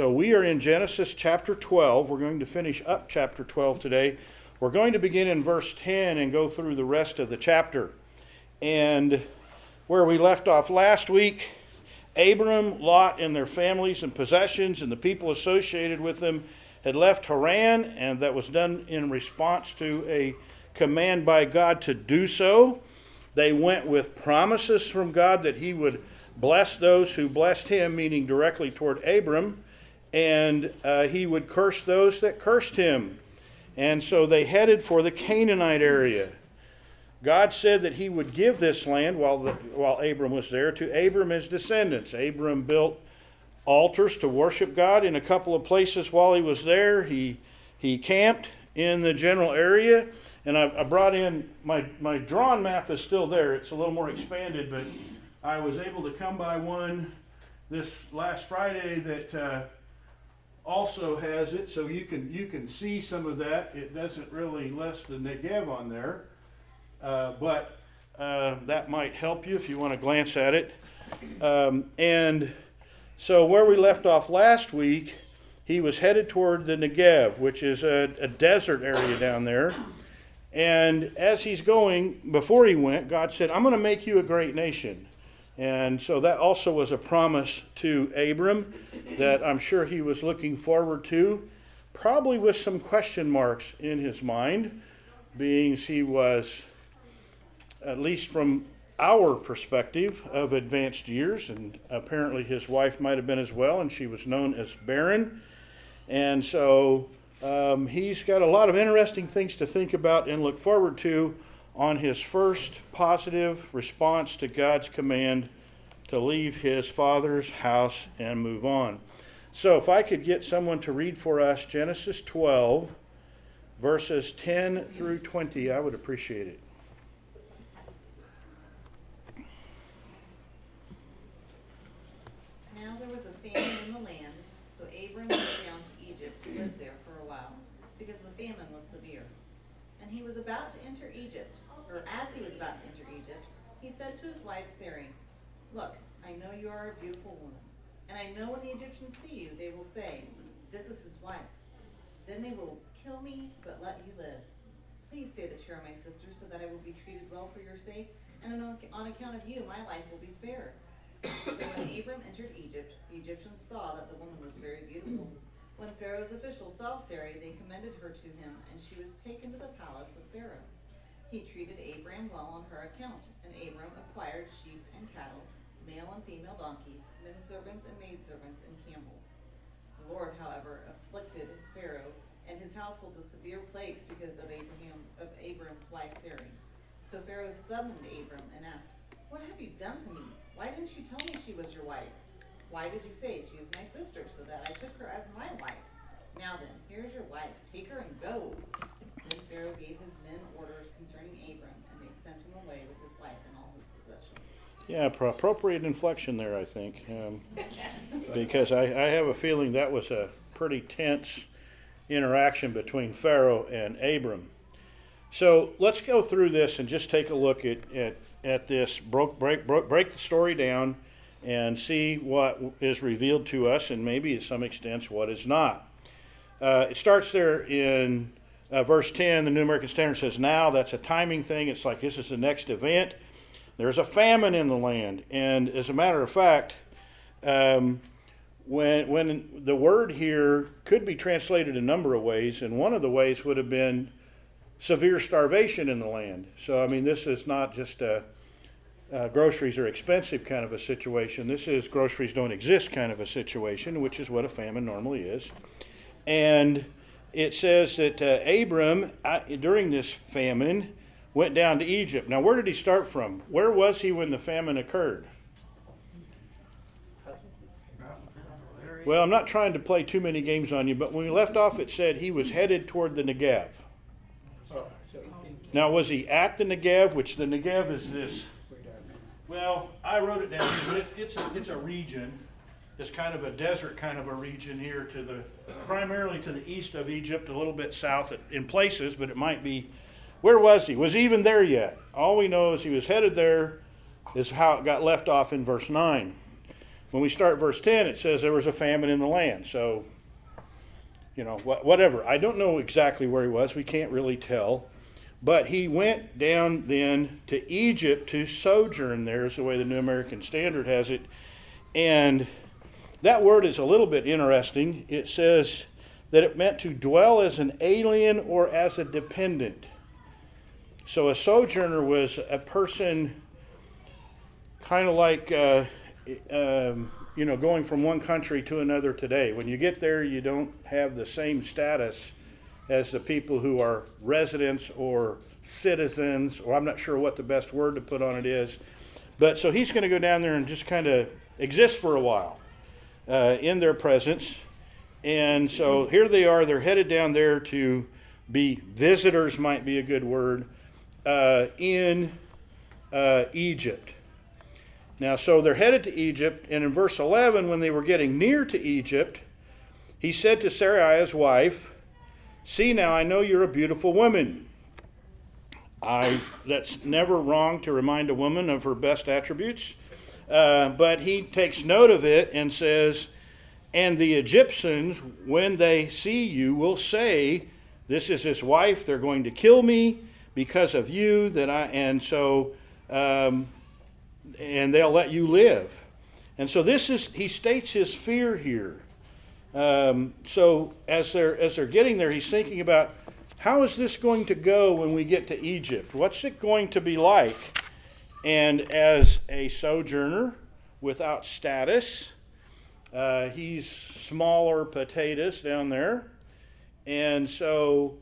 So we are in Genesis chapter 12. We're going to finish up chapter 12 today. We're going to begin in verse 10 and go through the rest of the chapter. And where we left off last week, Abram, Lot, and their families and possessions and the people associated with them had left Haran, and that was done in response to a command by God to do so. They went with promises from God that He would bless those who blessed Him, meaning directly toward Abram, and uh, He would curse those that cursed Him. And so they headed for the Canaanite area. God said that He would give this land while, the, while Abram was there to Abram and his descendants. Abram built altars to worship God in a couple of places while he was there. He, he camped in the general area. And I, I brought in my, my drawn map is still there. It's a little more expanded, but I was able to come by one this last Friday that uh, also has it, so you can you can see some of that. It doesn't really list the Negev on there, uh, but uh, that might help you if you want to glance at it. Um, and so where we left off last week, he was headed toward the Negev, which is a, a desert area down there. And as he's going, before he went, God said, I'm going to make you a great nation. And so that also was a promise to Abram that I'm sure he was looking forward to, probably with some question marks in his mind, being he was, at least from our perspective of advanced years, and apparently his wife might have been as well, and she was known as barren. And so um, he's got a lot of interesting things to think about and look forward to on his first positive response to God's command to leave his father's house and move on. So, if I could get someone to read for us Genesis 12, verses 10 through 20, I would appreciate it. Now there was a famine in the land, so Abram went down to Egypt to live there for a while, because the famine was severe. And he was about to enter Egypt, or as he was about to enter Egypt, he said to his wife Sarai, Look, I know you are a beautiful woman, and I know when the Egyptians see you, they will say, This is his wife. Then they will kill me, but let you live. Please say that you are my sister, so that I will be treated well for your sake, and on account of you, my life will be spared. So when Abram entered Egypt, the Egyptians saw that the woman was very beautiful. When Pharaoh's officials saw Sarai, they commended her to him, and she was taken to the palace of Pharaoh. He treated Abram well on her account, and Abram acquired sheep and cattle, male and female donkeys, men servants and maidservants, and camels. The Lord, however, afflicted Pharaoh and his household with severe plagues because of Abraham of Abram's wife Sarai. So Pharaoh summoned Abram and asked, What have you done to me? Why didn't you tell me she was your wife? Why did you say she is my sister, so that I took her as my wife? Now then, here's your wife. Take her and go. Then Pharaoh gave his men orders concerning Abram, and they sent him away with his wife and all Yeah, appropriate inflection there, I think, um, because I, I have a feeling that was a pretty tense interaction between Pharaoh and Abram. So let's go through this and just take a look at, at, at this, broke, break, break, break the story down and see what is revealed to us, and maybe to some extent what is not. Uh, it starts there in uh, verse 10. The New American Standard says, Now that's a timing thing. It's like this is the next event. There's a famine in the land. And as a matter of fact, um, when, when the word here could be translated a number of ways, and one of the ways would have been severe starvation in the land. So, I mean, this is not just a groceries are expensive kind of a situation. This is groceries don't exist kind of a situation, which is what a famine normally is. And it says that uh, Abram, uh, during this famine, went down to Egypt. Now, where did he start from? Where was he when the famine occurred? Well, I'm not trying to play too many games on you, but when we left off, it said he was headed toward the Negev. Now, was he at the Negev, which the Negev is this well, I wrote it down, but it, it's a, it's a region. It's kind of a desert kind of a region here to the, primarily to the east of Egypt, a little bit south in places, but it might be, where was he? Was he even there yet? All we know is he was headed there, is how it got left off in verse 9. when we start verse 10, it says there was a famine in the land. So, you know, wh- whatever. I don't know exactly where he was. We can't really tell. But he went down then to Egypt to sojourn there, is the way the New American Standard has it. And that word is a little bit interesting. It says that it meant to dwell as an alien or as a dependent. So a sojourner was a person kind of like, uh, um, you know, going from one country to another today. When you get there, you don't have the same status as the people who are residents or citizens, or I'm not sure what the best word to put on it is. But so he's going to go down there and just kind of exist for a while uh, in their presence. And so here they are, they're headed down there to be visitors, might be a good word, uh, in uh, Egypt. Now, so they're headed to Egypt, and in verse 11, when they were getting near to Egypt, he said to Sarai, his wife, See now, I know you're a beautiful woman. I, that's never wrong to remind a woman of her best attributes. Uh, but he takes note of it and says, And the Egyptians, when they see you, will say, This is his wife, they're going to kill me because of you. That I, and so, um, and they'll let you live. And so this is, he states his fear here. Um, so as they're as they're getting there, he's thinking about how is this going to go when we get to Egypt? What's it going to be like? And as a sojourner without status, uh, he's smaller potatoes down there, and so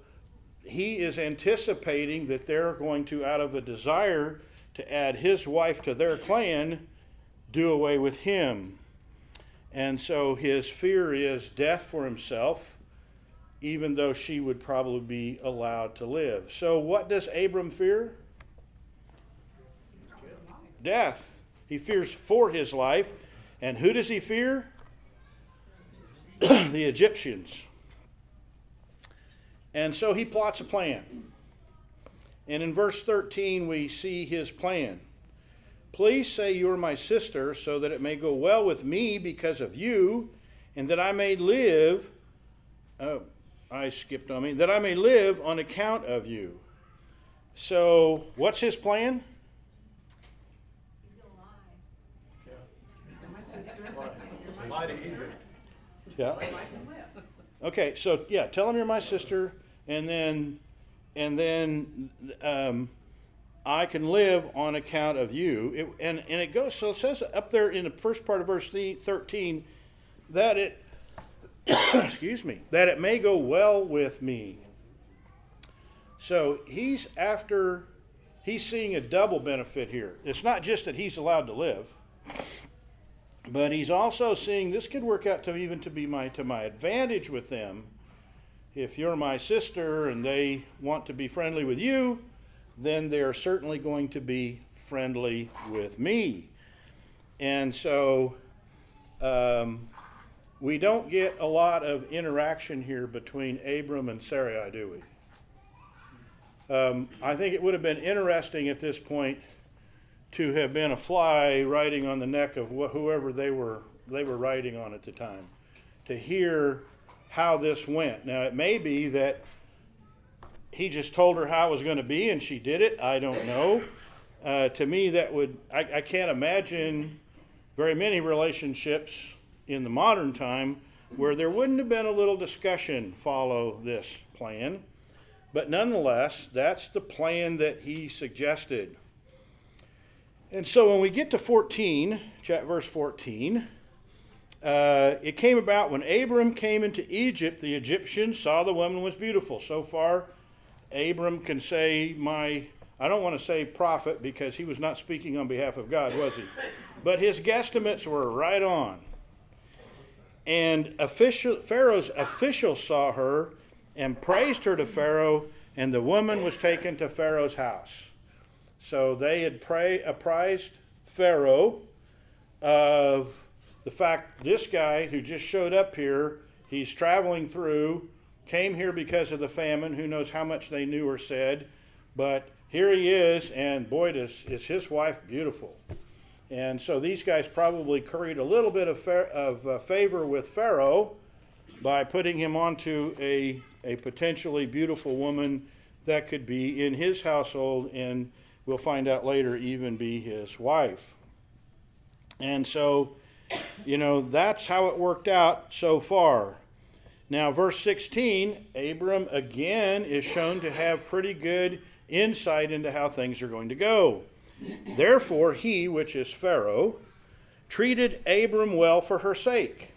he is anticipating that they're going to, out of a desire to add his wife to their clan, do away with him. And so his fear is death for himself, even though she would probably be allowed to live. So, what does Abram fear? Death. He fears for his life. And who does he fear? the Egyptians. And so he plots a plan. And in verse 13, we see his plan. Please say you are my sister, so that it may go well with me because of you, and that I may live. Oh, I skipped on me. That I may live on account of you. So, what's his plan? Yeah. Lie to Egypt. Yeah. Okay, so yeah, tell him you're my sister, and then, and then, um, I can live on account of you. It, and, and it goes, so it says up there in the first part of verse 13 that it, excuse me, that it may go well with me. So he's after, he's seeing a double benefit here. It's not just that he's allowed to live, but he's also seeing this could work out to even to be my, to my advantage with them. If you're my sister and they want to be friendly with you, then they're certainly going to be friendly with me. And so um, we don't get a lot of interaction here between Abram and Sarai, do we? Um, I think it would have been interesting at this point to have been a fly riding on the neck of wh- whoever they were they were riding on at the time, to hear how this went. Now it may be that he just told her how it was going to be and she did it. I don't know. Uh, to me, that would, I, I can't imagine very many relationships in the modern time where there wouldn't have been a little discussion follow this plan. But nonetheless, that's the plan that he suggested. And so when we get to 14, verse 14, uh, it came about when Abram came into Egypt, the Egyptians saw the woman was beautiful. So far, Abram can say, My, I don't want to say prophet because he was not speaking on behalf of God, was he? But his guesstimates were right on. And official, Pharaoh's officials saw her and praised her to Pharaoh, and the woman was taken to Pharaoh's house. So they had pray, apprised Pharaoh of the fact this guy who just showed up here, he's traveling through, came here because of the famine. Who knows how much they knew or said. But here he is, and boy, does, is his wife beautiful. And so these guys probably curried a little bit of, fa- of uh, favor with Pharaoh by putting him onto a, a potentially beautiful woman that could be in his household and we'll find out later even be his wife. And so, you know, that's how it worked out so far. Now, verse 16, Abram again is shown to have pretty good insight into how things are going to go. Therefore, he, which is Pharaoh, treated Abram well for her sake.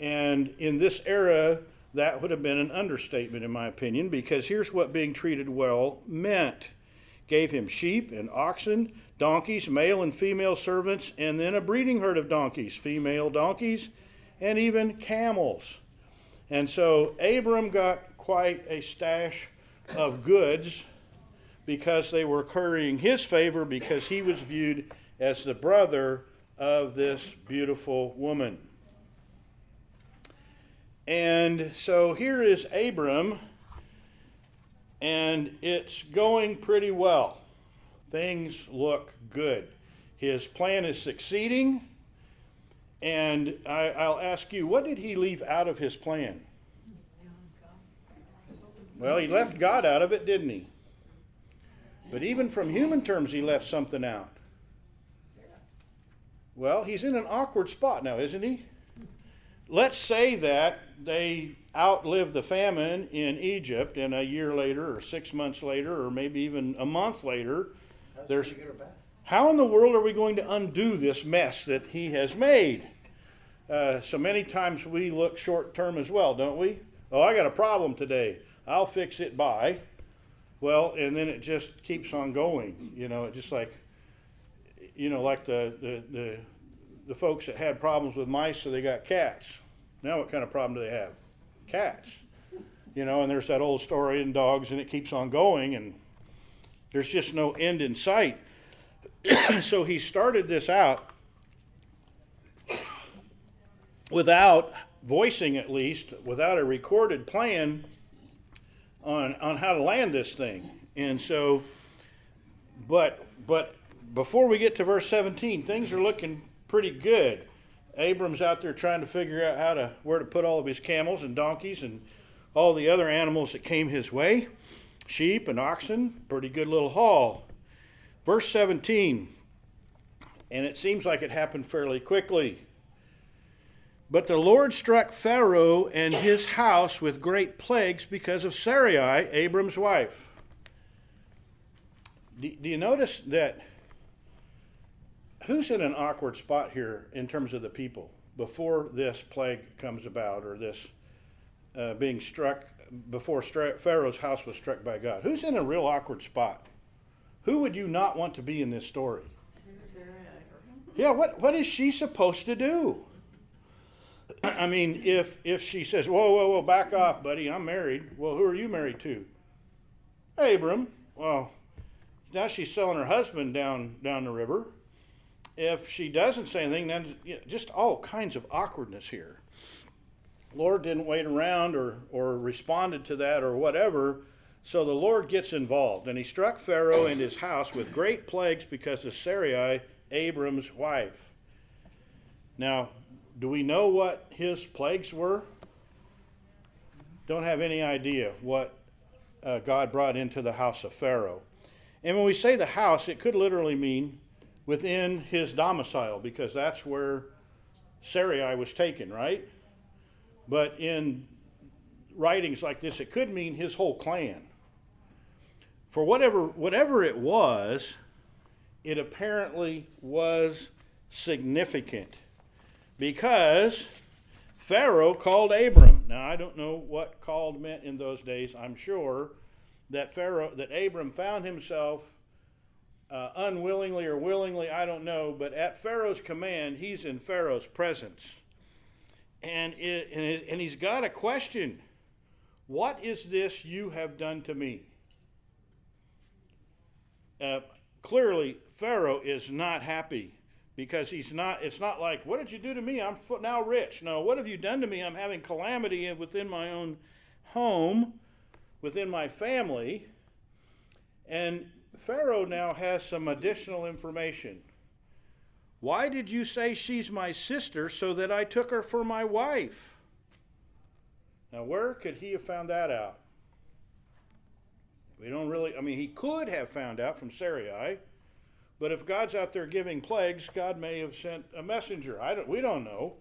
And in this era, that would have been an understatement, in my opinion, because here's what being treated well meant gave him sheep and oxen, donkeys, male and female servants, and then a breeding herd of donkeys, female donkeys, and even camels. And so Abram got quite a stash of goods because they were currying his favor because he was viewed as the brother of this beautiful woman. And so here is Abram, and it's going pretty well. Things look good. His plan is succeeding. And I, will ask you, what did he leave out of his plan? Well, he left God out of it, didn't he? But even from human terms, he left something out. Well, he's in an awkward spot now, isn't he? Let's say that they outlive the famine in Egypt, and a year later, or six months later, or maybe even a month later, there's. How in the world are we going to undo this mess that he has made? Uh, so many times we look short term as well, don't we? Oh, I got a problem today. I'll fix it by. Well, and then it just keeps on going. You know, it just like, you know, like the, the, the, the folks that had problems with mice, so they got cats. Now, what kind of problem do they have? Cats. You know, and there's that old story in dogs, and it keeps on going, and there's just no end in sight. so he started this out without voicing, at least, without a recorded plan on on how to land this thing. And so, but but before we get to verse 17, things are looking pretty good. Abram's out there trying to figure out how to where to put all of his camels and donkeys and all the other animals that came his way, sheep and oxen, pretty good little haul. Verse 17, and it seems like it happened fairly quickly. But the Lord struck Pharaoh and his house with great plagues because of Sarai, Abram's wife. Do, do, you notice that? Who's in an awkward spot here in terms of the people before this plague comes about or this uh, being struck before Pharaoh's house was struck by God? Who's in a real awkward spot? Who would you not want to be in this story? Yeah, what, what is she supposed to do? I mean, if if she says, "Whoa, whoa, whoa, back off, buddy, I'm married." Well, who are you married to? Abram. Well, now she's selling her husband down down the river. If she doesn't say anything, then just all kinds of awkwardness here. Lord didn't wait around or or responded to that or whatever. So the Lord gets involved, and he struck Pharaoh and his house with great plagues because of Sarai, Abram's wife. Now, do we know what his plagues were? Don't have any idea what uh, God brought into the house of Pharaoh. And when we say the house, it could literally mean within his domicile, because that's where Sarai was taken, right? But in writings like this, it could mean his whole clan. For whatever, whatever it was, it apparently was significant because Pharaoh called Abram. Now I don't know what called meant in those days. I'm sure that Pharaoh that Abram found himself uh, unwillingly or willingly, I don't know, but at Pharaoh's command, he's in Pharaoh's presence. And, it, and, it, and he's got a question. What is this you have done to me? Uh, clearly, Pharaoh is not happy because he's not it's not like what did you do to me? I'm now rich. No what have you done to me? I'm having calamity within my own home within my family. And pharaoh now has some additional information Why did you say she's my sister so that I took her for my wife? Now, where could he have found that out? We don't really, I mean, he could have found out from Sarai, but if God's out there giving plagues, God may have sent a messenger. I don't, we don't know.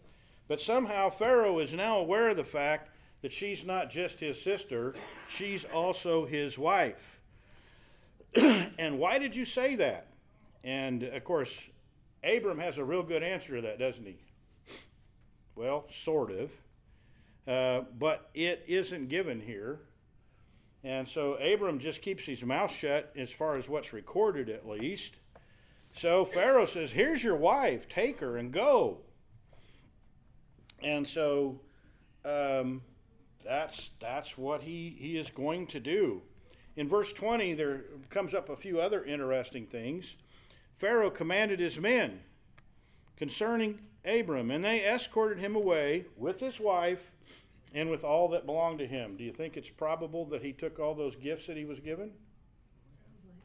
But somehow Pharaoh is now aware of the fact that she's not just his sister, she's also his wife. and why did you say that? And of course, Abram has a real good answer to that, doesn't he? Well, sort of. Uh, but it isn't given here. And so Abram just keeps his mouth shut as far as what's recorded, at least. So Pharaoh says, Here's your wife, take her and go. And so um, that's, that's what he, he is going to do. In verse 20, there comes up a few other interesting things. Pharaoh commanded his men concerning Abram, and they escorted him away with his wife and with all that belonged to him. Do you think it's probable that he took all those gifts that he was given?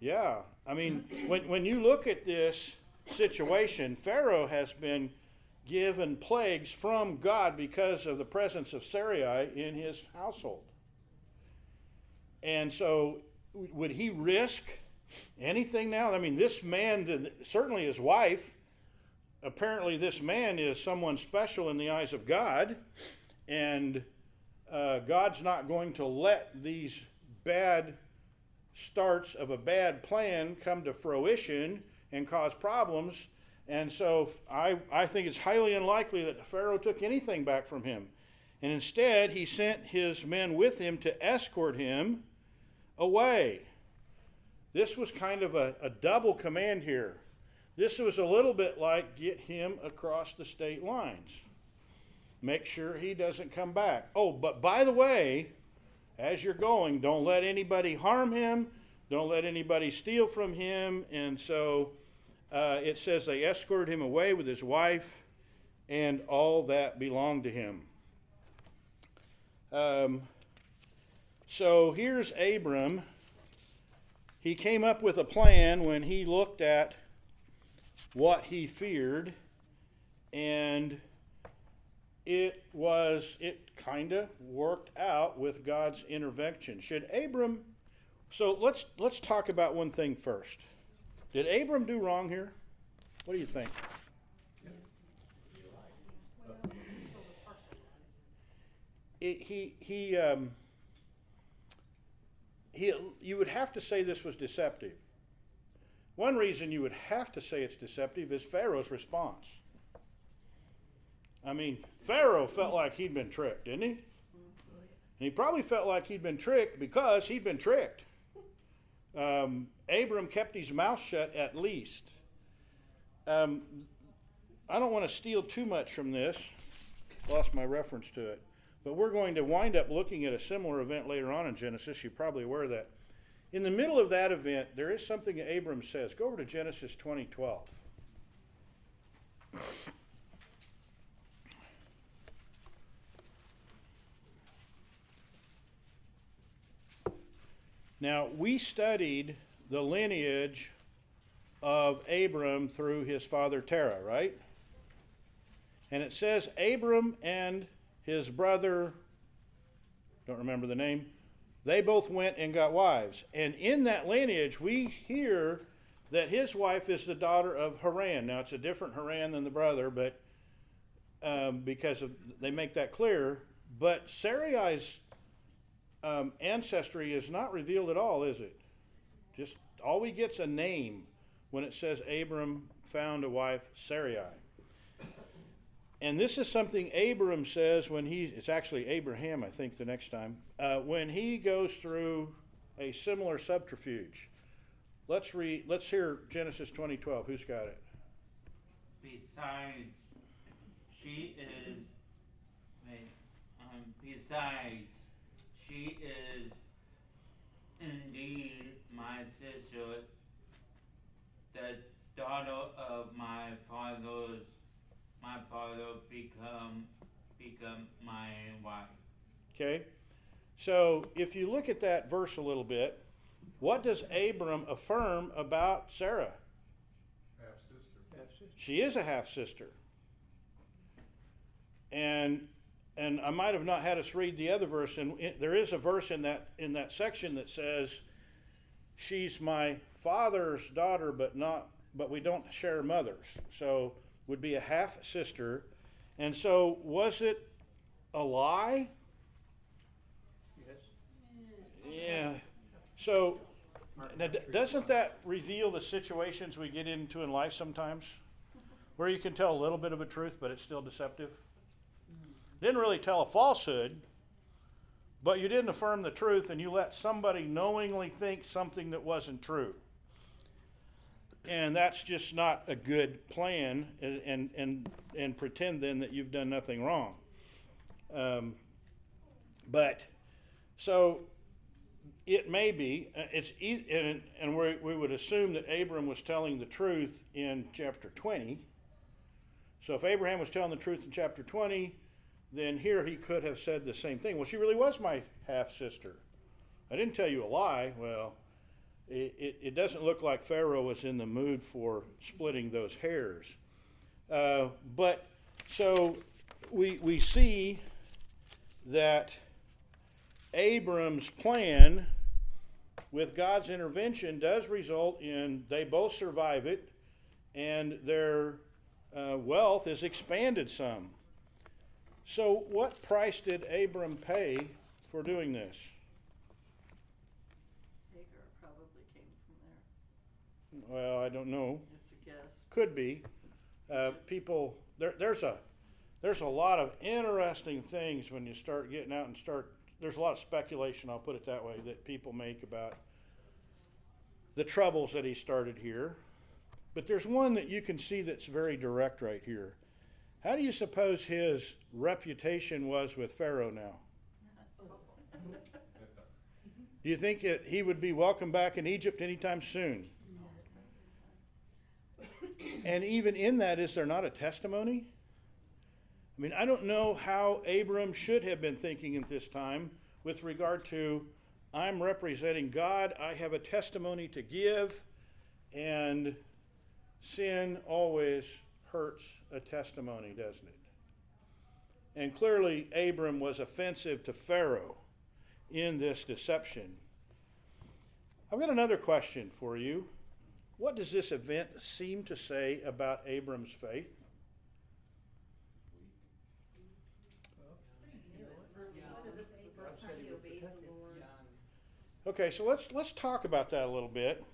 Yeah. I mean, when, when you look at this situation, Pharaoh has been given plagues from God because of the presence of Sarai in his household. And so, would he risk anything now? I mean, this man, certainly his wife, apparently this man is someone special in the eyes of God, and uh, God's not going to let these bad starts of a bad plan come to fruition and cause problems. And so I, I think it's highly unlikely that Pharaoh took anything back from him. And instead, he sent his men with him to escort him away. This was kind of a, a double command here. This was a little bit like get him across the state lines. Make sure he doesn't come back. Oh, but by the way, as you're going, don't let anybody harm him, don't let anybody steal from him. And so uh, it says they escorted him away with his wife and all that belonged to him. Um, so here's Abram. He came up with a plan when he looked at what he feared, and it was, it kind of worked out with God's intervention. Should Abram, so let's, let's talk about one thing first. Did Abram do wrong here? What do you think? It, he, he, um, he, you would have to say this was deceptive. One reason you would have to say it's deceptive is Pharaoh's response. I mean, Pharaoh felt like he'd been tricked, didn't he? And he probably felt like he'd been tricked because he'd been tricked. Um, Abram kept his mouth shut at least. Um, I don't want to steal too much from this. Lost my reference to it. But we're going to wind up looking at a similar event later on in Genesis. You're probably aware of that. In the middle of that event, there is something Abram says. Go over to Genesis 2012. Now, we studied the lineage of Abram through his father Terah, right? And it says Abram and his brother, don't remember the name, they both went and got wives. And in that lineage, we hear that his wife is the daughter of Haran. Now, it's a different Haran than the brother, but um, because of, they make that clear. But Sarai's um, ancestry is not revealed at all, is it? Just all we get's a name when it says Abram found a wife, Sarai. And this is something Abram says when he, it's actually Abraham, I think, the next time, uh, when he goes through a similar subterfuge. Let's read, let's hear Genesis 2012. Who's got it? Besides, she is, um, besides, she is indeed my sister, the daughter of my father's, my father become, become my wife. Okay? So if you look at that verse a little bit, what does Abram affirm about Sarah? Half sister. She is a half sister. And and I might have not had us read the other verse, and it, there is a verse in that in that section that says, "She's my father's daughter, but not, but we don't share mothers." So would be a half sister, and so was it a lie? Yes. Yeah. So now, doesn't that reveal the situations we get into in life sometimes, where you can tell a little bit of a truth, but it's still deceptive? Didn't really tell a falsehood, but you didn't affirm the truth, and you let somebody knowingly think something that wasn't true. And that's just not a good plan, and and and, and pretend then that you've done nothing wrong. Um, but so it may be uh, it's and, and we, we would assume that abram was telling the truth in chapter 20 so if abraham was telling the truth in chapter 20 then here he could have said the same thing. Well she really was my half sister i didn't tell you a lie. Well it, it, doesn't look like pharaoh was in the mood for splitting those hairs uh, but so we, we see that Abram's plan, with God's intervention, does result in they both survive it and their uh, wealth is expanded some. So, what price did Abram pay for doing this? Hagar probably came from there. Well, I don't know. It's a guess. Could be. Uh, people, there, there's a there's a lot of interesting things when you start getting out and start. There's a lot of speculation. I'll put it that way that people make about the troubles that he started here. But there's one that you can see that's very direct right here. How do you suppose his reputation was with Pharaoh now? Do you think that he would be welcome back in Egypt anytime soon? And even in that, is there not a testimony? I mean, I don't know how Abram should have been thinking at this time with regard to I'm representing God, I have a testimony to give, and sin always hurts a testimony, doesn't it? And clearly, Abram was offensive to Pharaoh in this deception. I've got another question for you. What does this event seem to say about Abram's faith? Okay, so let's let's talk about that a little bit.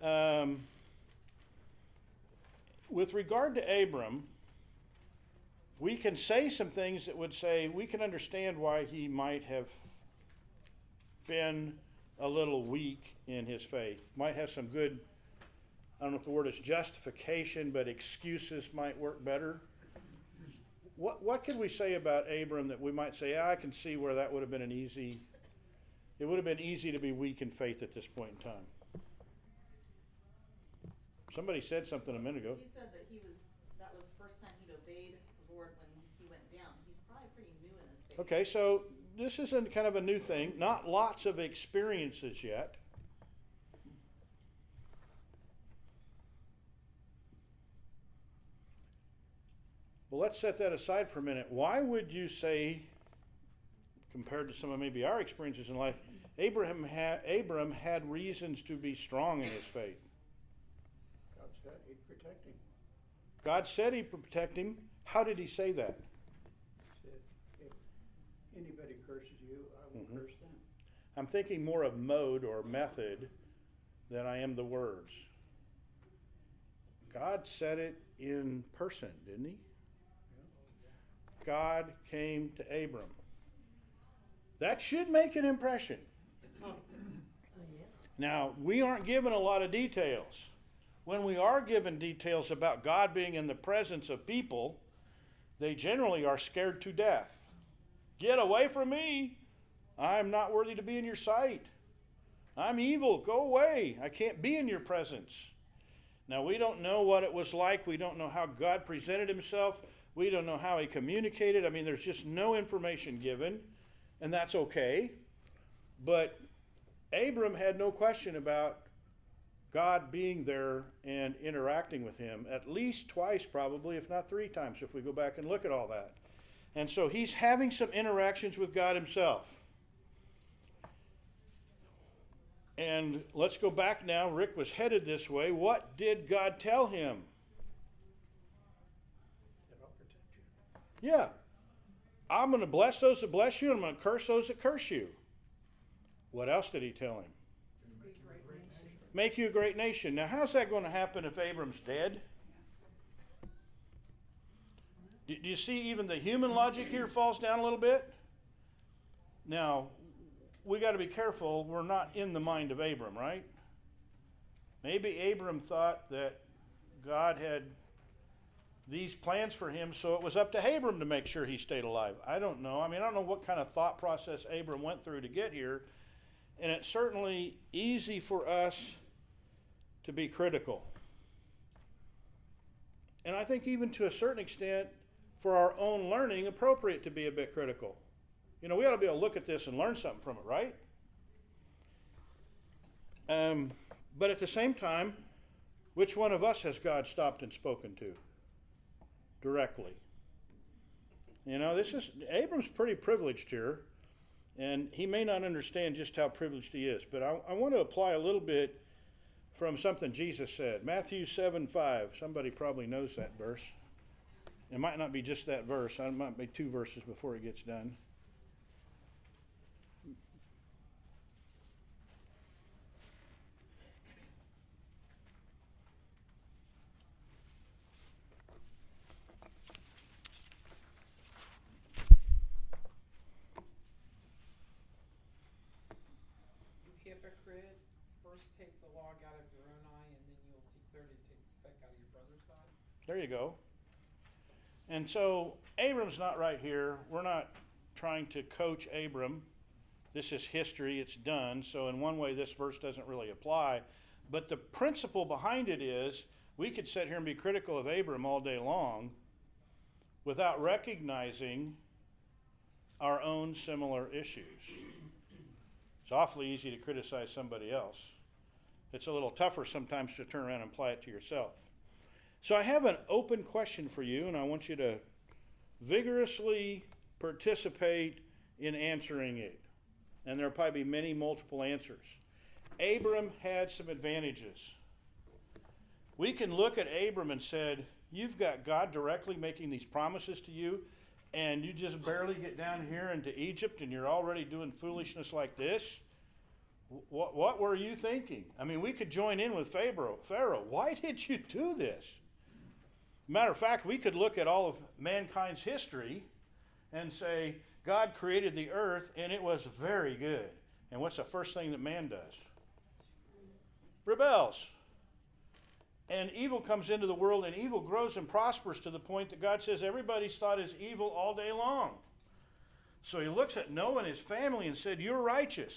Um, with regard to Abram, we can say some things that would say we can understand why he might have been a little weak in his faith. Might have some good, I don't know if the word is justification, but excuses might work better. What what could we say about Abram that we might say, "Ah, I can see where that would have been an easy it would have been easy to be weak in faith at this point in time. Somebody said something a minute ago. You said that he was, that was the first time he'd obeyed the Lord when he went down. He's probably pretty new in his faith. Okay, so this isn't kind of a new thing. Not lots of experiences yet. Well, let's set that aside for a minute. Why would you say, compared to some of maybe our experiences in life, Abraham had, Abram had reasons to be strong in his faith? God said he'd protect him. God said he'd protect him. How did he say that? He said, if anybody curses you, I will Mhm. curse them. I'm thinking more of mode or method than I am the words. God said it in person, didn't he? God came to Abram. That should make an impression. Now, we aren't given a lot of details. When we are given details about God being in the presence of people, they generally are scared to death. Get away from me. I'm not worthy to be in your sight. I'm evil. Go away. I can't be in your presence. Now, we don't know what it was like. We don't know how God presented himself. We don't know how he communicated. I mean, there's just no information given, and that's okay. But Abram had no question about God being there and interacting with him at least twice, probably, if not three times, if we go back and look at all that. And so he's having some interactions with God himself. And let's go back now. Rick was headed this way. What did God tell him? That I'll protect you. Yeah. I'm going to bless those that bless you, and I'm going to curse those that curse you. What else did he tell him? Make you a great nation. Now, how's that going to happen if Abram's dead? Do you see even the human logic here falls down a little bit? Now, we got to be careful. We're not in the mind of Abram, right? Maybe Abram thought that God had these plans for him, so it was up to Abram to make sure he stayed alive. I don't know. I mean, I don't know what kind of thought process Abram went through to get here, and it's certainly easy for us to be critical. And I think, even to a certain extent, for our own learning, appropriate to be a bit critical. You know, we ought to be able to look at this and learn something from it, right? Um, but at the same time, which one of us has God stopped and spoken to? Directly. You know, this is Abram's pretty privileged here, and he may not understand just how privileged he is. But I, I want to apply a little bit from something Jesus said. Matthew 7 5. Somebody probably knows that verse. It might not be just that verse, it might be two verses before it gets done. You hypocrite, first take the log out of your own eye, and then you'll see clearly to take the speck out of your brother's eye. There you go. And so Abram's not right here. We're not trying to coach Abram. This is history, it's done. So, in one way, this verse doesn't really apply. But the principle behind it is we could sit here and be critical of Abram all day long without recognizing our own similar issues. It's awfully easy to criticize somebody else. It's a little tougher sometimes to turn around and apply it to yourself. So I have an open question for you, and I want you to vigorously participate in answering it. And there'll probably be many multiple answers. Abram had some advantages. We can look at Abram and said, "You've got God directly making these promises to you, and you just barely get down here into Egypt, and you're already doing foolishness like this." What, what were you thinking? I mean, we could join in with Pharaoh. Pharaoh, why did you do this? Matter of fact, we could look at all of mankind's history and say, God created the earth and it was very good. And what's the first thing that man does? Rebels. And evil comes into the world and evil grows and prospers to the point that God says everybody's thought is evil all day long. So he looks at Noah and his family and said, You're righteous.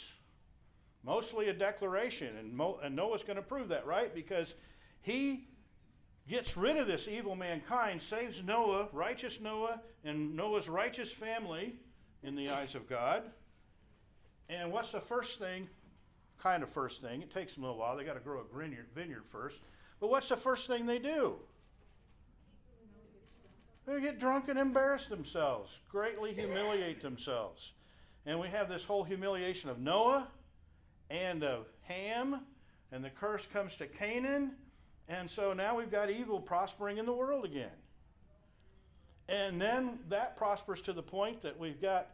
Mostly a declaration, and, Mo- and Noah's going to prove that, right? Because he gets rid of this evil mankind, saves Noah, righteous Noah, and Noah's righteous family in the eyes of God. And what's the first thing? Kind of first thing. It takes them a little while. They got to grow a vineyard, first. But what's the first thing they do? They get drunk and embarrass themselves, greatly humiliate themselves. And we have this whole humiliation of Noah and of Ham, and the curse comes to Canaan. And so now we've got evil prospering in the world again. And then that prospers to the point that we've got,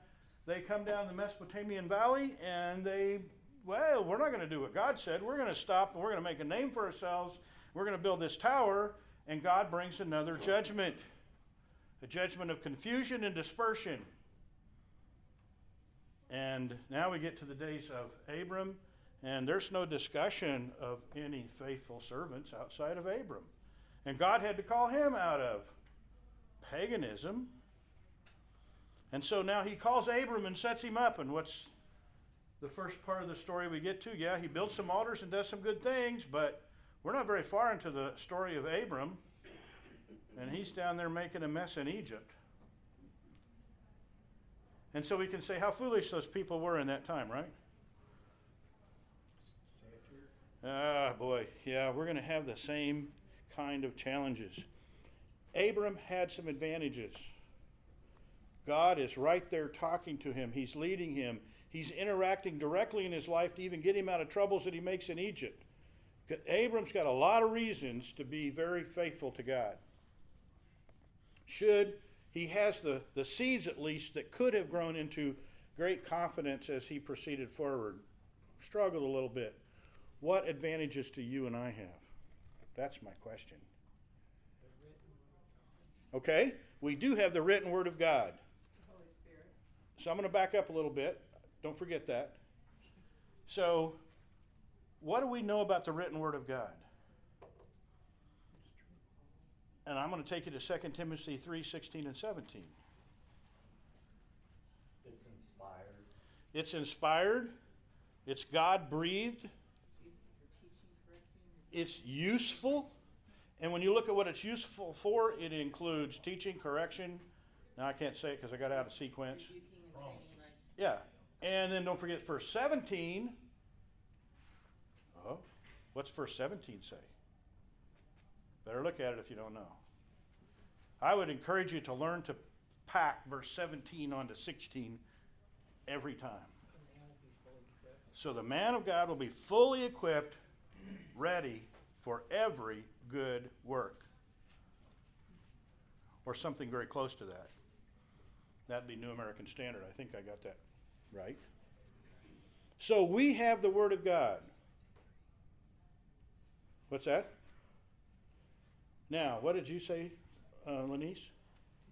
they come down the Mesopotamian Valley and they, well, we're not going to do what God said. We're going to stop and we're going to make a name for ourselves. We're going to build this tower. And God brings another judgment a judgment of confusion and dispersion. And now we get to the days of Abram, and there's no discussion of any faithful servants outside of Abram. And God had to call him out of paganism. And so now he calls Abram and sets him up. And what's the first part of the story we get to? Yeah, he builds some altars and does some good things, but we're not very far into the story of Abram. And he's down there making a mess in Egypt. And so we can say how foolish those people were in that time, right? Say it to her. Ah, boy, yeah, we're going to have the same kind of challenges. Abram had some advantages. God is right there talking to him, He's leading him, He's interacting directly in his life to even get him out of troubles that he makes in Egypt. Abram's got a lot of reasons to be very faithful to God. Should he has the, the seeds at least that could have grown into great confidence as he proceeded forward. Struggled a little bit. What advantages do you and I have? That's my question. Okay, we do have the written word of God. Holy Spirit. So I'm going to back up a little bit. Don't forget that. So, what do we know about the written word of God? And I'm going to take you to 2 Timothy 3 16 and 17. It's inspired. It's inspired, it's God breathed, It's useful. And when you look at what it's useful for, it includes teaching, correction. Now I can't say it because I got out of sequence. Yeah. And then don't forget verse 17. Oh, what's verse 17 say? Better look at it if you don't know. I would encourage you to learn to pack verse 17 onto 16 every time. So the man of God will be fully equipped, ready for every good work. Or something very close to that. That'd be New American Standard. I think I got that right. So we have the Word of God. What's that? Now, what did you say, uh, Lenise?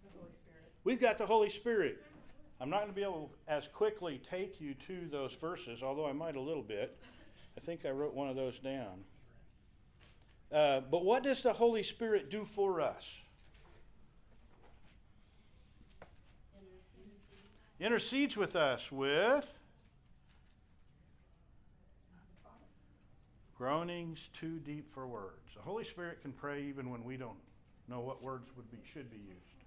The Holy Spirit. We've got the Holy Spirit. I'm not going to be able to as quickly take you to those verses, although I might a little bit. I think I wrote one of those down. Uh, but what does the Holy Spirit do for us? Intercedes with us with groanings too deep for words. The Holy Spirit can pray even when we don't know what words would be should be used.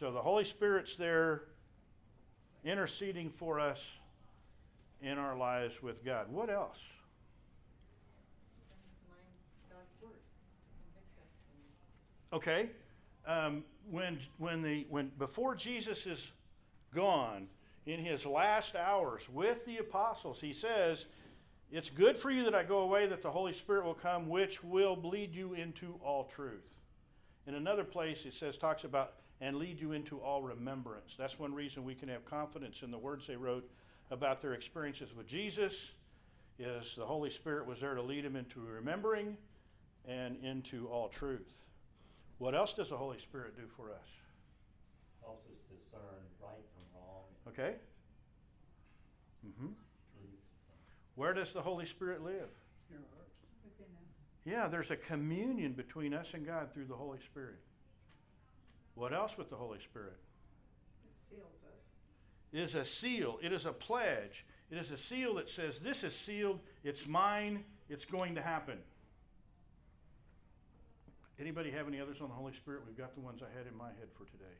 So the Holy Spirit's there interceding for us in our lives with God. What else? Brings to mind God's word to convict us and Okay. Um, when when the when before Jesus is gone in his last hours with the apostles, he says, "It's good for you that I go away, that the Holy Spirit will come, which will lead you into all truth." In another place, it says talks about and lead you into all remembrance. That's one reason we can have confidence in the words they wrote about their experiences with Jesus. Is the Holy Spirit was there to lead them into remembering and into all truth. What else does the Holy Spirit do for us? Helps us discern right from wrong, Okay? Mm-hmm. truth. Where does the Holy Spirit live? Your hearts. Within us. Yeah, there's a communion between us and God through the Holy Spirit. What else with the Holy Spirit? It. Is a seal, it is a pledge. It is a seal that says, This is sealed, it's mine, it's going to happen. Anybody have any others on the Holy Spirit? We've got the ones I had in my head for today.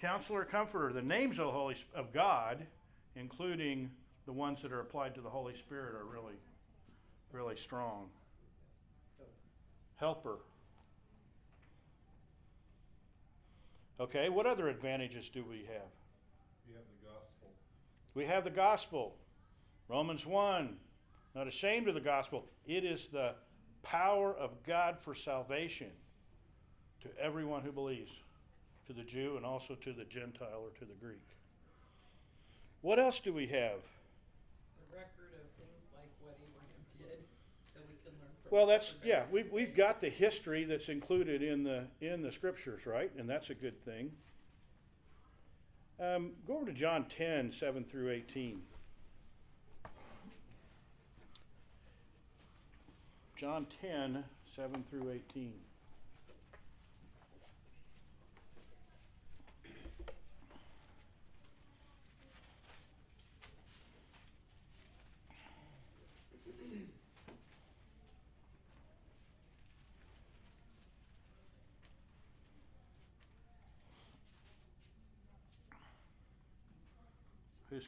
Counselor, Comforter, the names of the Holy of God, including the ones that are applied to the Holy Spirit, are really, really strong. Helper. Okay, what other advantages do we have? You have the gospel. We have the gospel. Romans 1. Not ashamed of the gospel. It is the power of God for salvation to everyone who believes, to the Jew and also to the Gentile or to the Greek. What else do we have? The record of things like what Abraham did that we can learn from. Well, that's yeah. We've we've got the history that's included in the in the scriptures, right? And that's a good thing. Um, go over to John 10, 7 through 18. John 10, 7 through 18.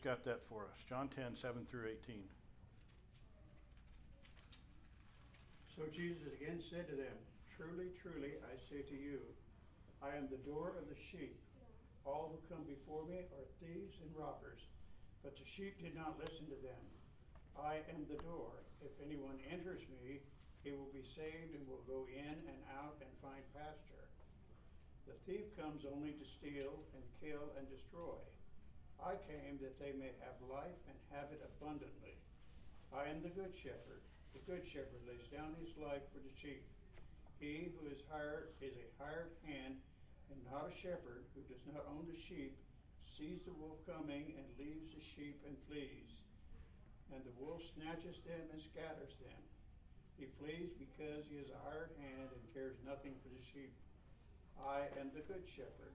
Got that for us? John 10, 7 through 18. So Jesus again said to them, Truly, truly, I say to you, I am the door of the sheep. All who come before me are thieves and robbers, but the sheep did not listen to them. I am the door. If anyone enters me, he will be saved and will go in and out and find pasture. The thief comes only to steal and kill and destroy. I came that they may have life and have it abundantly. I am the good shepherd. The good shepherd lays down his life for the sheep. He who is hired is a hired hand and not a shepherd who does not own the sheep, sees the wolf coming and leaves the sheep and flees. And the wolf snatches them and scatters them. He flees because he is a hired hand and cares nothing for the sheep. I am the good shepherd.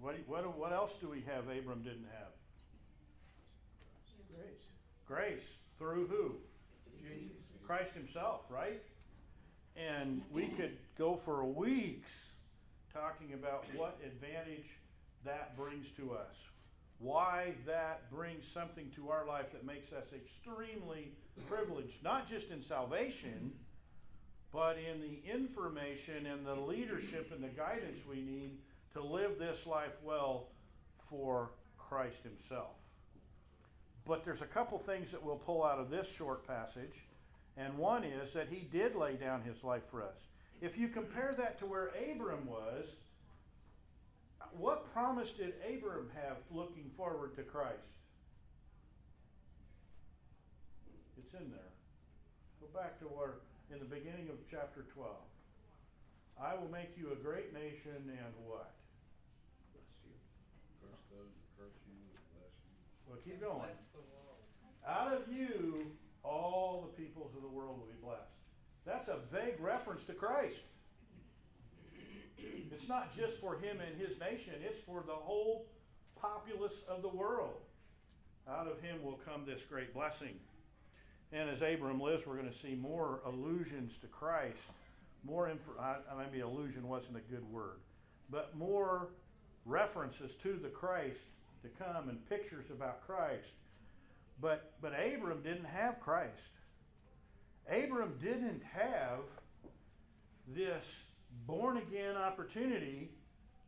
what, what, what else do we have Abram didn't have? Grace. Grace. Through who? Jesus. Christ himself, right? And we could go for weeks talking about what advantage that brings to us. Why that brings something to our life that makes us extremely privileged, not just in salvation, but in the information and the leadership and the guidance we need to live this life well for Christ Himself. But there's a couple things that we'll pull out of this short passage, and one is that He did lay down His life for us. If you compare that to where Abram was, what promise did Abram have looking forward to Christ? It's in there. Go back to where, in the beginning of chapter 12. I will make you a great nation and what? Curse those that curse you, and bless you. Well, keep going. Bless the world. Out of you, all the peoples of the world will be blessed. That's a vague reference to Christ. It's not just for him and his nation, it's for the whole populace of the world. Out of him will come this great blessing. And as Abram lives, we're going to see more allusions to Christ. More, inf- I, maybe allusion wasn't a good word, but more references to the Christ to come and pictures about Christ. But, but Abram didn't have Christ. Abram didn't have this born again opportunity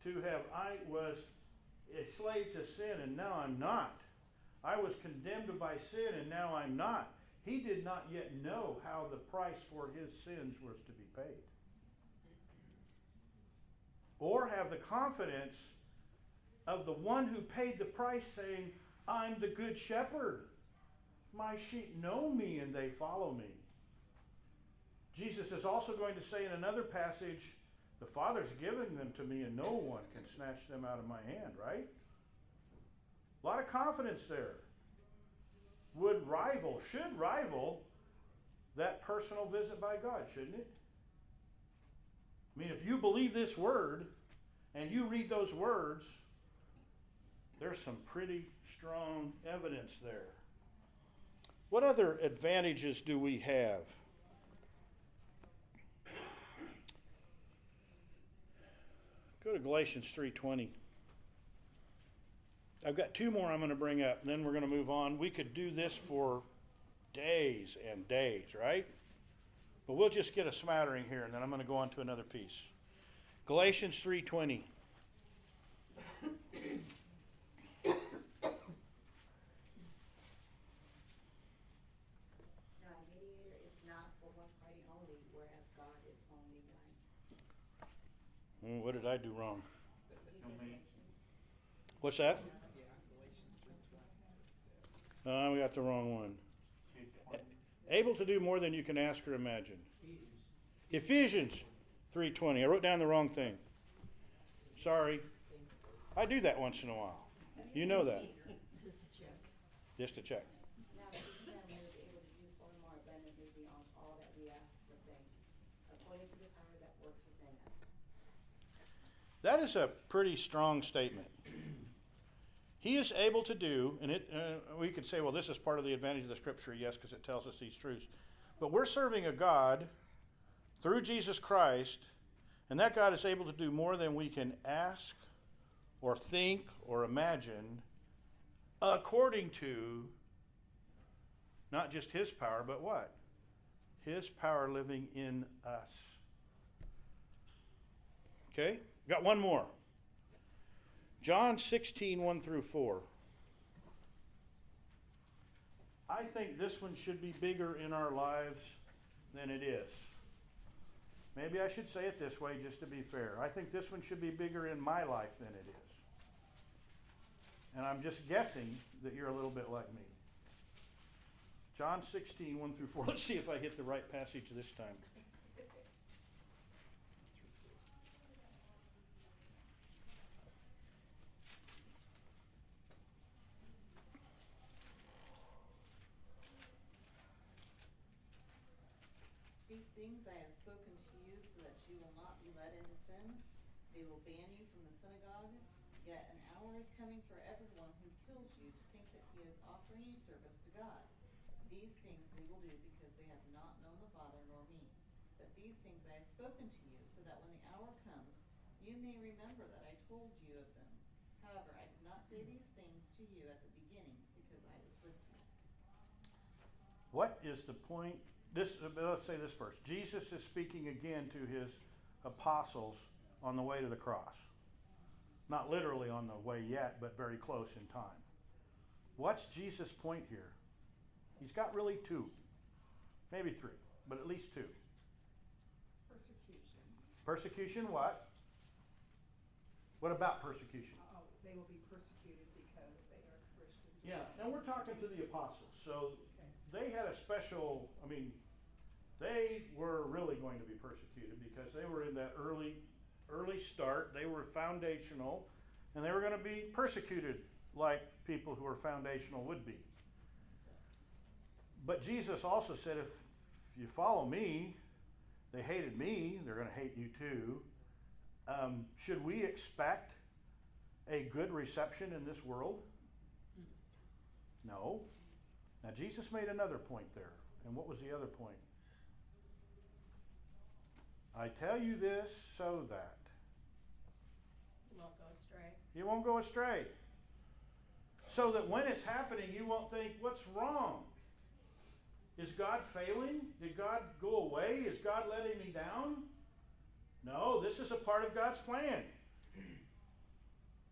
to have, I was a slave to sin and now I'm not. I was condemned by sin and now I'm not. He did not yet know how the price for his sins was to be paid. Or have the confidence of the one who paid the price saying, I'm the good shepherd. My sheep know me and they follow me. Jesus is also going to say in another passage, The Father's giving them to me and no one can snatch them out of my hand, right? A lot of confidence there. Would rival, should rival that personal visit by God, shouldn't it? I mean, if you believe this word and you read those words, there's some pretty strong evidence there. What other advantages do we have? Go to Galatians 3:20. I've got two more I'm going to bring up, and then we're going to move on. We could do this for days and days, right? But we'll just get a smattering here, and then I'm going to go on to another piece. Galatians 3:20. Now, a mediator is not for one party only, whereas God is only Hmm, What did I do wrong? You Don't said make- mention. What's that? Yeah, Galatians three twenty. Uh, we got the wrong one. Able to do more than you can ask or imagine. Ephesians 3:20. I wrote down the wrong thing. Sorry. I do that once in a while. You know that. Just to check. Just to check. Now, to him who is able to do far more abundantly beyond all that we ask or think, according to the power that That is a pretty strong statement. He is able to do, and it, uh, we could say, well, this is part of the advantage of the scripture, yes, because it tells us these truths. But we're serving a God through Jesus Christ, and that God is able to do more than we can ask or think or imagine according to not just His power, but what? His power living in us. Okay? Got one more. John 16, 1 through 4. I think this one should be bigger in our lives than it is. Maybe I should say it this way just to be fair. I think this one should be bigger in my life than it is. And I'm just guessing that you're a little bit like me. John 16, 1 through 4. Let's see if I hit the right passage this time. These things I have spoken to you so that you will not be led into sin. They will ban you from the synagogue. Yet an hour is coming for everyone who kills you to think that he is offering service to God. These things they will do because they have not known the Father nor me. But these things I have spoken to you so that when the hour comes, you may remember that I told you of them. However, I did not say these things to you at the beginning because I was with you. What is the point? This, let's say this first. Jesus is speaking again to his apostles on the way to the cross. Not literally on the way yet, but very close in time. What's Jesus' point here? He's got really two, maybe three, but at least two. Persecution. Persecution, what? What about persecution? Oh, they will be persecuted because they are Christians. Yeah, now we're talking to the apostles, so Okay. they had a special, I mean, they were really going to be persecuted because they were in that early, early start. They were foundational, and they were going to be persecuted like people who are foundational would be. But Jesus also said, if you follow me, they hated me, they're going to hate you too. Um, should we expect a good reception in this world? No. Now, Jesus made another point there. And what was the other point? I tell you this so that won't go astray. you won't go astray. So that when it's happening, you won't think, what's wrong? Is God failing? Did God go away? Is God letting me down? No, this is a part of God's plan.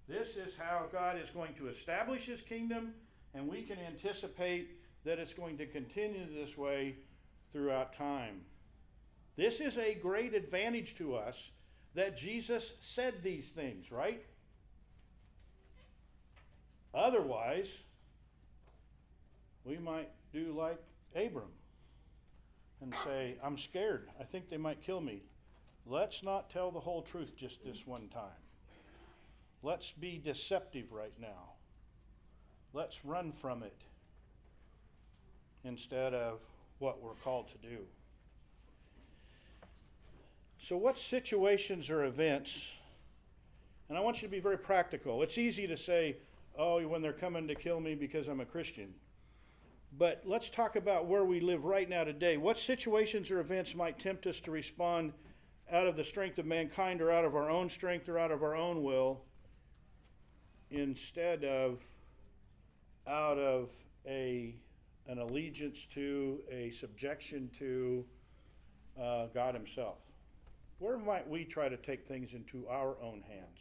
This is how God is going to establish his kingdom, and we can anticipate that it's going to continue this way throughout time. This is a great advantage to us that Jesus said these things, right? Otherwise, we might do like Abram and say, I'm scared. I think they might kill me. Let's not tell the whole truth just this one time. Let's be deceptive right now. Let's run from it instead of what we're called to do. So, what situations or events, and I want you to be very practical. It's easy to say, oh, when they're coming to kill me because I'm a Christian. But let's talk about where we live right now today. What situations or events might tempt us to respond out of the strength of mankind or out of our own strength or out of our own will instead of out of a an allegiance to a subjection to uh, God Himself? Where might we try to take things into our own hands?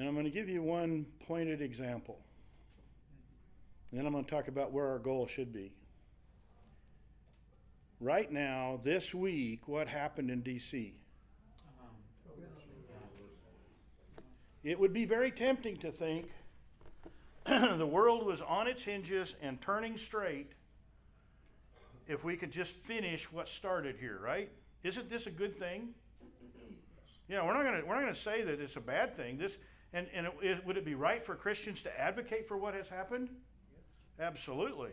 And I'm going to give you one pointed example. And Then I'm going to talk about where our goal should be. Right now, this week, what happened in D.C.? It would be very tempting to think the world was on its hinges and turning straight if we could just finish what started here, right? Isn't this a good thing? Yeah, we're not to we're not to say that it's a bad thing. This And, and it, is- would it be right for Christians to advocate for what has happened? Absolutely.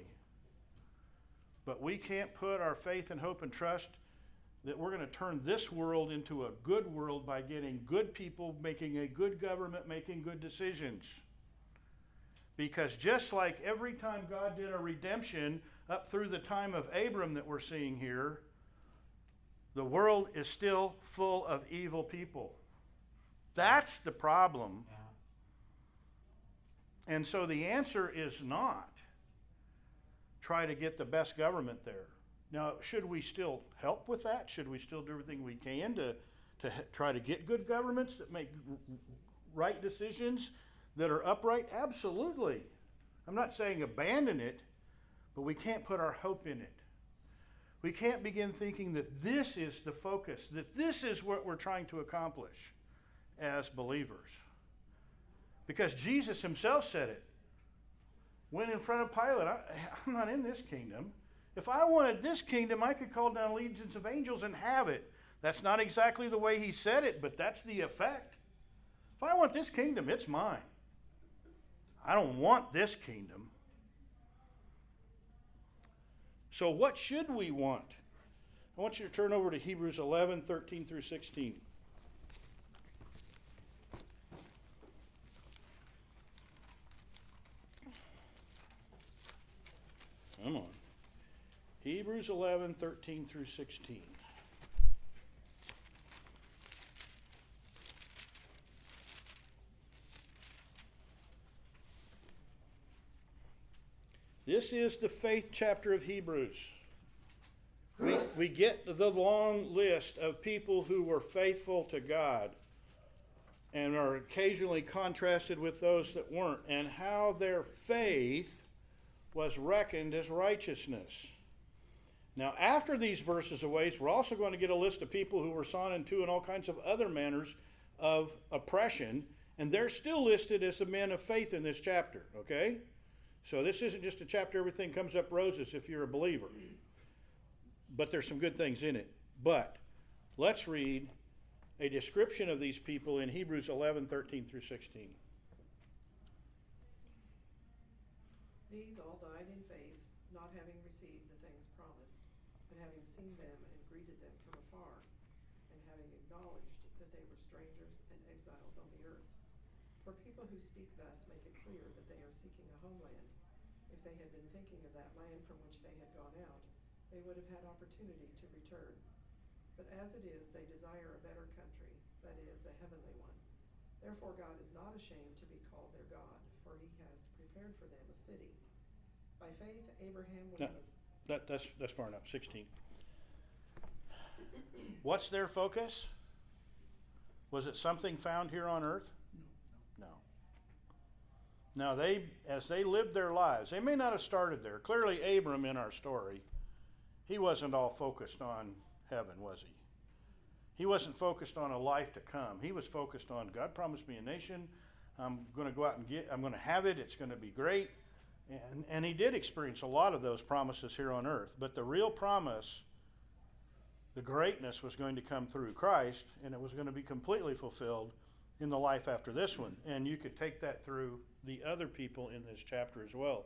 But we can't put our faith and hope and trust that we're going to turn this world into a good world by getting good people making a good government, making good decisions. Because just like every time God did a redemption up through the time of Abram that we're seeing here, the world is still full of evil people. That's the problem. Yeah. And so the answer is not try to get the best government there. Now, should we still help with that? Should we still do everything we can to, to try to get good governments that make right decisions that are upright? Absolutely. I'm not saying abandon it, but we can't put our hope in it. We can't begin thinking that this is the focus, that this is what we're trying to accomplish as believers. Because Jesus himself said it. Went in front of Pilate, I, I'm not in this kingdom. If I wanted this kingdom, I could call down legions of angels and have it. That's not exactly the way he said it, but that's the effect. If I want this kingdom, it's mine. I don't want this kingdom. So, what should we want? I want you to turn over to Hebrews 11 13 through 16. Come on. Hebrews 11 13 through 16. This is the faith chapter of Hebrews. We, we get the long list of people who were faithful to God and are occasionally contrasted with those that weren't, and how their faith was reckoned as righteousness. Now, after these verses of ways, we're also going to get a list of people who were sawn in two in all kinds of other manners of oppression, and they're still listed as the men of faith in this chapter, okay? So this isn't just a chapter everything comes up roses if you're a believer. But there's some good things in it. But let's read a description of these people in Hebrews 11, 13 through 16. These all died in faith, not having received the things promised, but having seen them and greeted them from afar, and having acknowledged that they were strangers and exiles on the earth. For people who speak thus make it clear that they are seeking a homeland. If they had been thinking of that land from which they had gone out, they would have had opportunity to return. But as it is, they desire a better country, that is, a heavenly one. Therefore, God is not ashamed to be called their God, for he has prepared for them a city. By faith, Abraham, when No. was That, that's, that's far enough. 16. What's their focus? Was it something found here on earth? No. Now, they, as they lived their lives, they may not have started there. Clearly, Abram in our story, he wasn't all focused on heaven, was he? He wasn't focused on a life to come. He was focused on God promised me a nation. I'm going to go out and get, I'm going to have it. It's going to be great. And, and he did experience a lot of those promises here on earth. But the real promise, the greatness, was going to come through Christ, and it was going to be completely fulfilled in the life after this one. And you could take that through the other people in this chapter as well.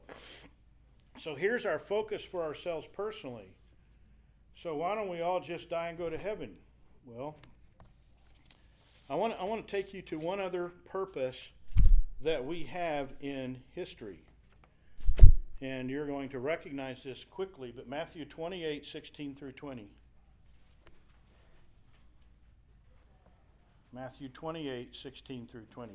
So here's our focus for ourselves personally. So why don't we all just die and go to heaven? Well, I want, I want to take you to one other purpose that we have in history. And you're going to recognize this quickly, but Matthew 28 16 through 20. Matthew 28 16 through 20.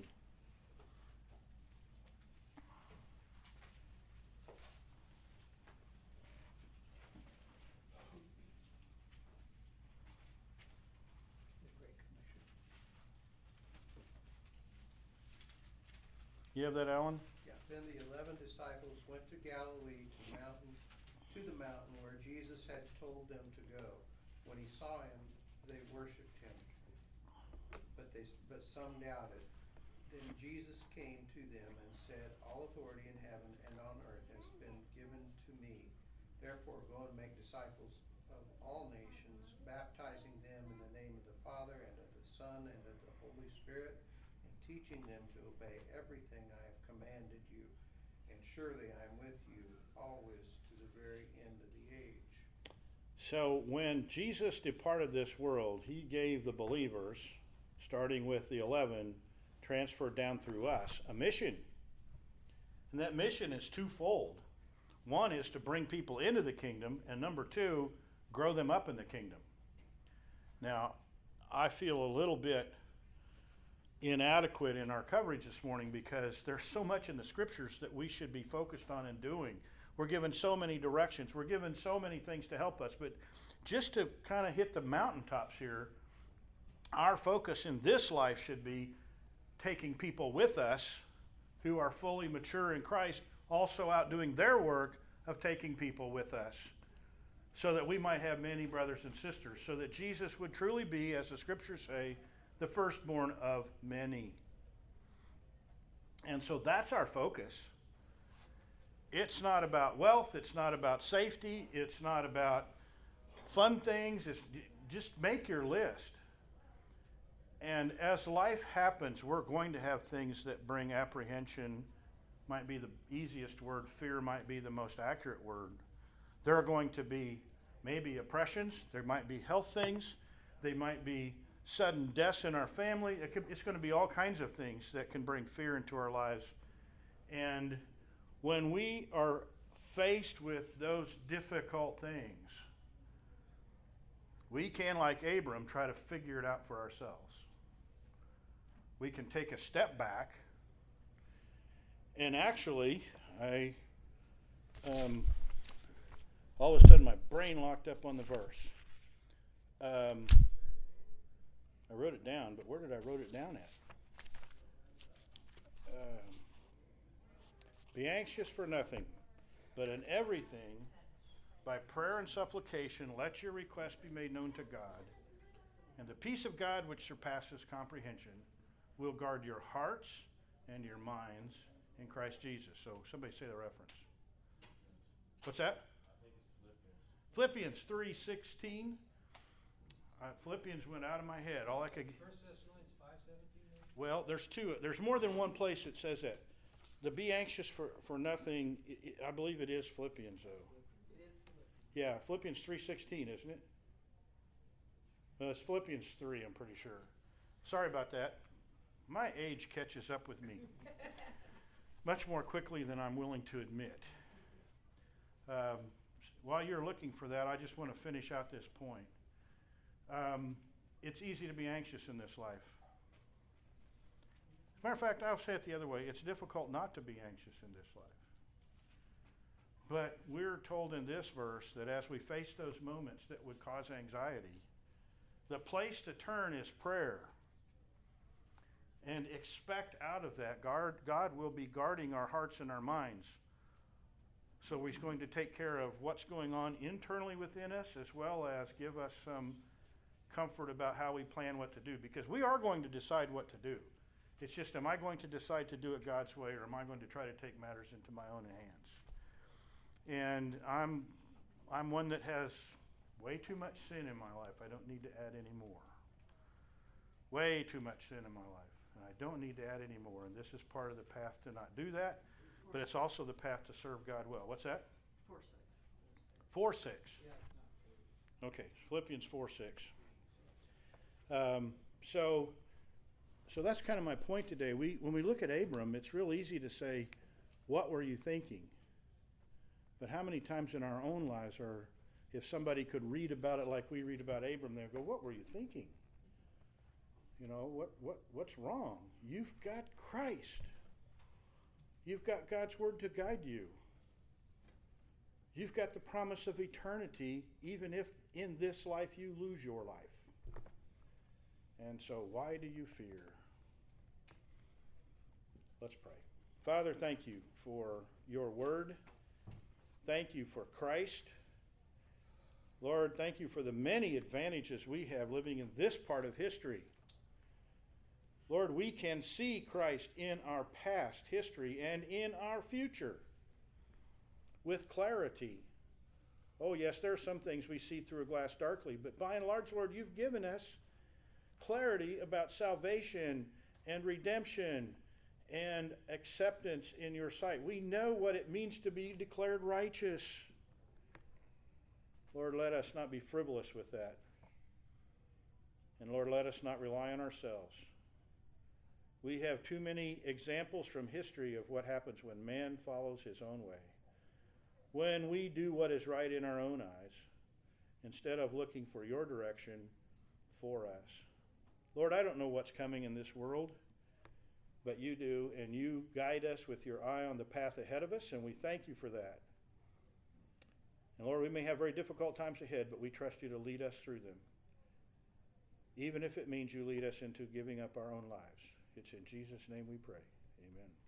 You have that, Alan? Yeah, then the eleven disciples went to Galilee to mountain, to the mountain where Jesus had told them to go. When he saw him, they worshipped him. But they, but some doubted. Then Jesus came to them and said, All authority in heaven and on earth has been given to me. Therefore go and make disciples of all nations, baptizing them in the name of the Father and of the Son and of the Holy Spirit, and teaching them to obey everything I have commanded you. And surely I am with you always to the very end of the age. So when Jesus departed this world, he gave the believers, starting with the 11, transferred down through us, a mission. And that mission is twofold. One is to bring people into the kingdom, and number two, grow them up in the kingdom. Now, I feel a little bit inadequate in our coverage this morning because there's so much in the scriptures that we should be focused on and doing. We're given so many directions, we're given so many things to help us, but just to kind of hit the mountaintops here, our focus in this life should be taking people with us who are fully mature in Christ, also out doing their work of taking people with us so that we might have many brothers and sisters, so that Jesus would truly be, as the scriptures say, the firstborn of many. And so that's our focus. It's not about wealth, it's not about safety, it's not about fun things, it's just make your list. And as life happens, we're going to have things that bring apprehension, might be the easiest word, fear might be the most accurate word. There are going to be maybe oppressions, there might be health things, they might be sudden deaths in our family. It could, it's going to be all kinds of things that can bring fear into our lives. And when we are faced with those difficult things, we can, like Abram, try to figure it out for ourselves. We can take a step back. And actually, I um, all of a sudden my brain locked up on the verse. Um, I wrote it down, but where did I wrote it down at? Um, be anxious for nothing, but in everything, by prayer and supplication, let your requests be made known to God. And the peace of God, which surpasses comprehension, will guard your hearts and your minds in Christ Jesus. So, somebody say the reference. What's that? Philippians 3:16. Uh, Philippians went out of my head. All I could. First Thessalonians five seventeen. Well, there's two. There's more than one place that says that. The be anxious for, for nothing. i i I believe it is Philippians though. It is Philippians. Yeah, Philippians 3:16, isn't it? It's Philippians 3. I'm pretty sure. Sorry about that. My age catches up with me much more quickly than I'm willing to admit. Um, while you're looking for that, I just want to finish out this point. Um, it's easy to be anxious in this life. As a matter of fact, I'll say it the other way it's difficult not to be anxious in this life. But we're told in this verse that as we face those moments that would cause anxiety, the place to turn is prayer. And expect out of that, guard, God will be guarding our hearts and our minds. So he's going to take care of what's going on internally within us as well as give us some comfort about how we plan what to do. Because we are going to decide what to do. It's just, am I going to decide to do it God's way or am I going to try to take matters into my own hands? And I'm, I'm one that has way too much sin in my life. I don't need to add any more. Way too much sin in my life. And I don't need to add any more. And this is part of the path to not do that. But it's also the path to serve God well. What's that? Four six. 4 6. Yeah. Okay, Philippians 4 6. Um, so, so that's kind of my point today. We, when we look at Abram, it's real easy to say, What were you thinking? But how many times in our own lives are, if somebody could read about it like we read about Abram, they'll go, What were you thinking? You know, what, what, what's wrong? You've got Christ. You've got God's Word to guide you. You've got the promise of eternity, even if in this life you lose your life. And so, why do you fear? Let's pray. Father, thank you for your Word. Thank you for Christ. Lord, thank you for the many advantages we have living in this part of history. Lord, we can see Christ in our past history and in our future with clarity. Oh, yes, there are some things we see through a glass darkly, but by and large, Lord, you've given us clarity about salvation and redemption and acceptance in your sight. We know what it means to be declared righteous. Lord, let us not be frivolous with that. And Lord, let us not rely on ourselves. We have too many examples from history of what happens when man follows his own way. When we do what is right in our own eyes, instead of looking for your direction for us. Lord, I don't know what's coming in this world, but you do, and you guide us with your eye on the path ahead of us, and we thank you for that. And Lord, we may have very difficult times ahead, but we trust you to lead us through them, even if it means you lead us into giving up our own lives. It's in Jesus' name we pray. Amen.